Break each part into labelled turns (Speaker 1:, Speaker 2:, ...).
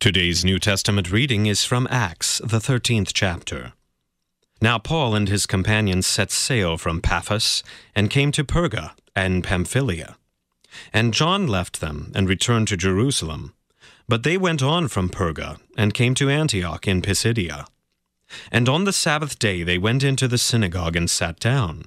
Speaker 1: Today's New Testament reading is from Acts, the 13th chapter. Now Paul and his companions set sail from Paphos and came to Perga and Pamphylia. And John left them and returned to Jerusalem. But they went on from Perga and came to Antioch in Pisidia. And on the Sabbath day they went into the synagogue and sat down.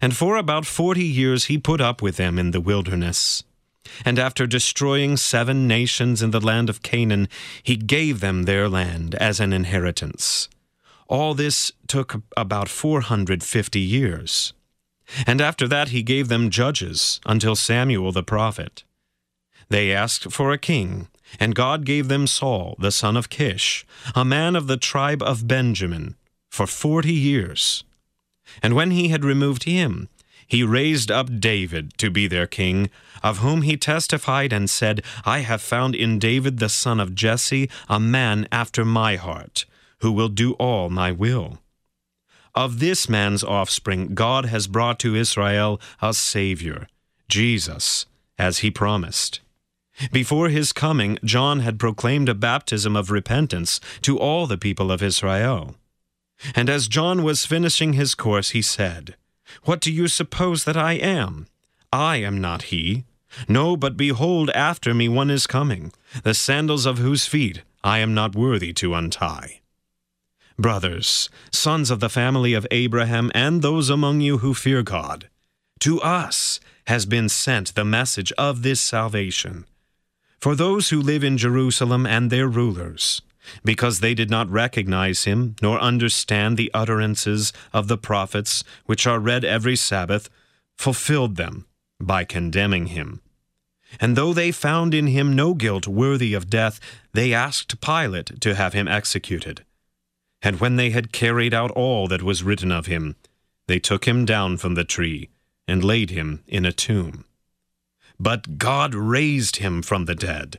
Speaker 1: And for about forty years he put up with them in the wilderness. And after destroying seven nations in the land of Canaan, he gave them their land as an inheritance. All this took about four hundred fifty years. And after that he gave them judges until Samuel the prophet. They asked for a king, and God gave them Saul the son of Kish, a man of the tribe of Benjamin, for forty years. And when he had removed him, he raised up David to be their king, of whom he testified and said, I have found in David the son of Jesse a man after my heart, who will do all my will. Of this man's offspring God has brought to Israel a Savior, Jesus, as he promised. Before his coming, John had proclaimed a baptism of repentance to all the people of Israel. And as John was finishing his course, he said, What do you suppose that I am? I am not he. No, but behold, after me one is coming, the sandals of whose feet I am not worthy to untie. Brothers, sons of the family of Abraham, and those among you who fear God, to us has been sent the message of this salvation. For those who live in Jerusalem and their rulers, because they did not recognize him, nor understand the utterances of the prophets, which are read every Sabbath, fulfilled them by condemning him. And though they found in him no guilt worthy of death, they asked Pilate to have him executed. And when they had carried out all that was written of him, they took him down from the tree and laid him in a tomb. But God raised him from the dead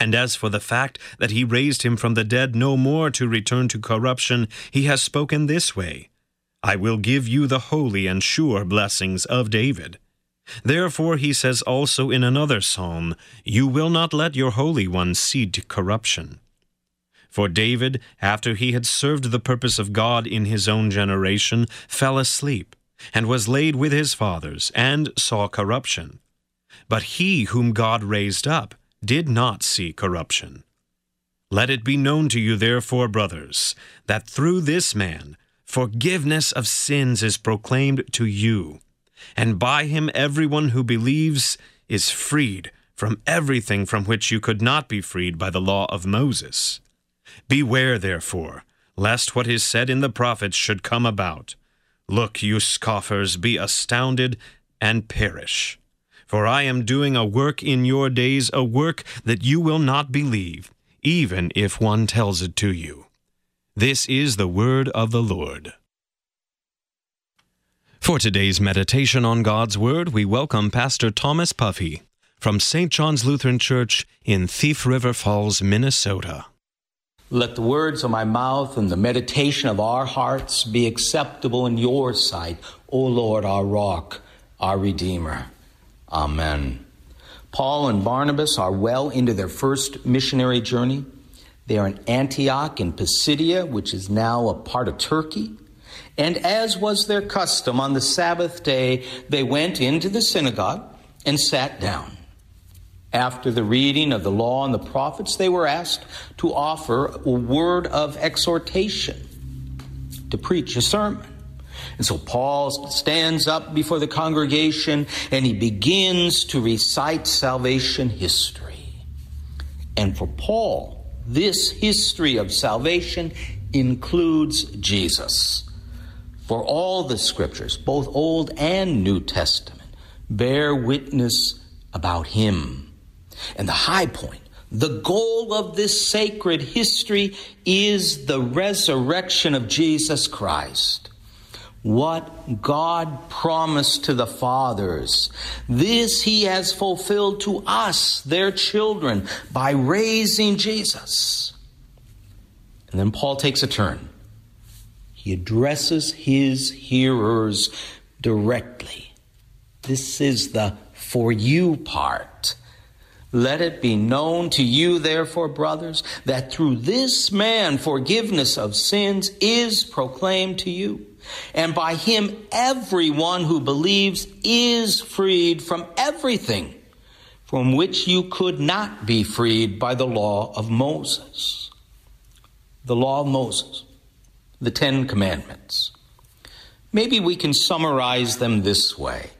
Speaker 1: And as for the fact that he raised him from the dead no more to return to corruption, he has spoken this way I will give you the holy and sure blessings of David. Therefore he says also in another psalm, You will not let your Holy One see to corruption. For David, after he had served the purpose of God in his own generation, fell asleep, and was laid with his fathers, and saw corruption. But he whom God raised up, did not see corruption. Let it be known to you, therefore, brothers, that through this man forgiveness of sins is proclaimed to you, and by him everyone who believes is freed from everything from which you could not be freed by the law of Moses. Beware, therefore, lest what is said in the prophets should come about. Look, you scoffers, be astounded and perish. For I am doing a work in your days, a work that you will not believe, even if one tells it to you. This is the word of the Lord. For today's meditation on God's Word, we welcome Pastor Thomas Puffy from St. John's Lutheran Church in Thief River Falls, Minnesota.
Speaker 2: Let the words of my mouth and the meditation of our hearts be acceptable in your sight, O Lord, our rock, our Redeemer. Amen. Paul and Barnabas are well into their first missionary journey. They are in Antioch in Pisidia, which is now a part of Turkey. And as was their custom on the Sabbath day, they went into the synagogue and sat down. After the reading of the law and the prophets, they were asked to offer a word of exhortation, to preach a sermon. And so Paul stands up before the congregation and he begins to recite salvation history. And for Paul, this history of salvation includes Jesus. For all the scriptures, both Old and New Testament, bear witness about him. And the high point, the goal of this sacred history is the resurrection of Jesus Christ. What God promised to the fathers, this He has fulfilled to us, their children, by raising Jesus. And then Paul takes a turn. He addresses his hearers directly. This is the for you part. Let it be known to you, therefore, brothers, that through this man forgiveness of sins is proclaimed to you. And by him, everyone who believes is freed from everything from which you could not be freed by the law of Moses. The law of Moses, the Ten Commandments. Maybe we can summarize them this way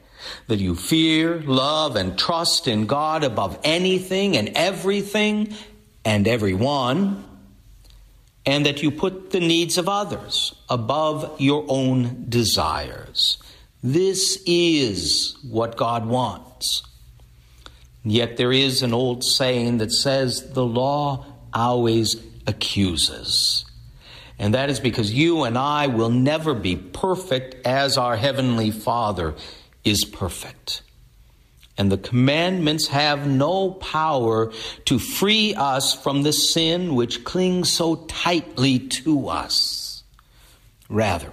Speaker 2: that you fear, love, and trust in God above anything and everything and everyone, and that you put the needs of others above your own desires. This is what God wants. Yet there is an old saying that says the law always accuses. And that is because you and I will never be perfect as our Heavenly Father is perfect. And the commandments have no power to free us from the sin which clings so tightly to us. Rather,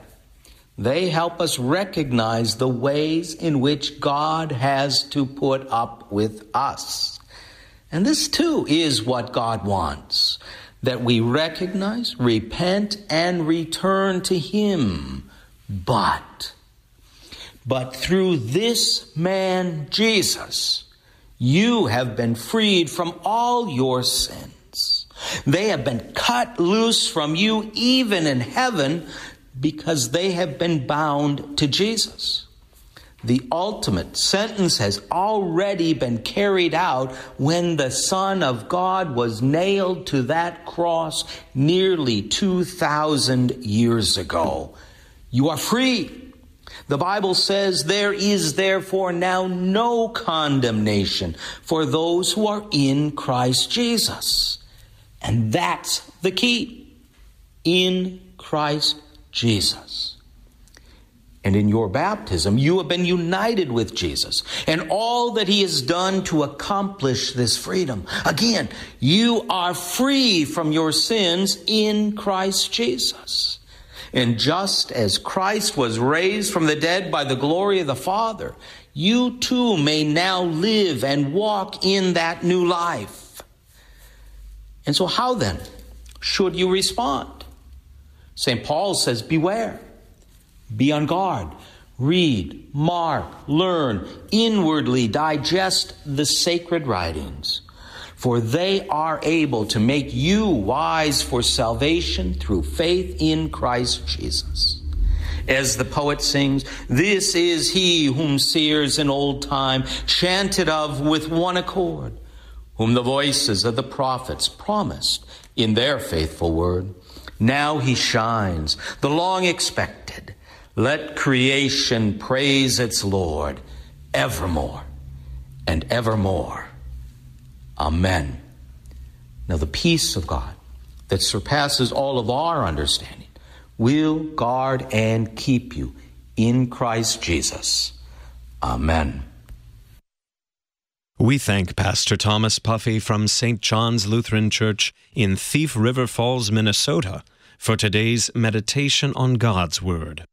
Speaker 2: they help us recognize the ways in which God has to put up with us. And this too is what God wants that we recognize, repent, and return to Him. But but through this man, Jesus, you have been freed from all your sins. They have been cut loose from you even in heaven because they have been bound to Jesus. The ultimate sentence has already been carried out when the Son of God was nailed to that cross nearly 2,000 years ago. You are free. The Bible says, There is therefore now no condemnation for those who are in Christ Jesus. And that's the key. In Christ Jesus. And in your baptism, you have been united with Jesus and all that he has done to accomplish this freedom. Again, you are free from your sins in Christ Jesus. And just as Christ was raised from the dead by the glory of the Father, you too may now live and walk in that new life. And so, how then should you respond? St. Paul says, Beware, be on guard, read, mark, learn, inwardly digest the sacred writings for they are able to make you wise for salvation through faith in Christ Jesus. As the poet sings, this is he whom seers in old time chanted of with one accord, whom the voices of the prophets promised in their faithful word. Now he shines, the long expected. Let creation praise its Lord evermore and evermore. Amen. Now, the peace of God that surpasses all of our understanding will guard and keep you in Christ Jesus. Amen.
Speaker 1: We thank Pastor Thomas Puffy from St. John's Lutheran Church in Thief River Falls, Minnesota, for today's meditation on God's Word.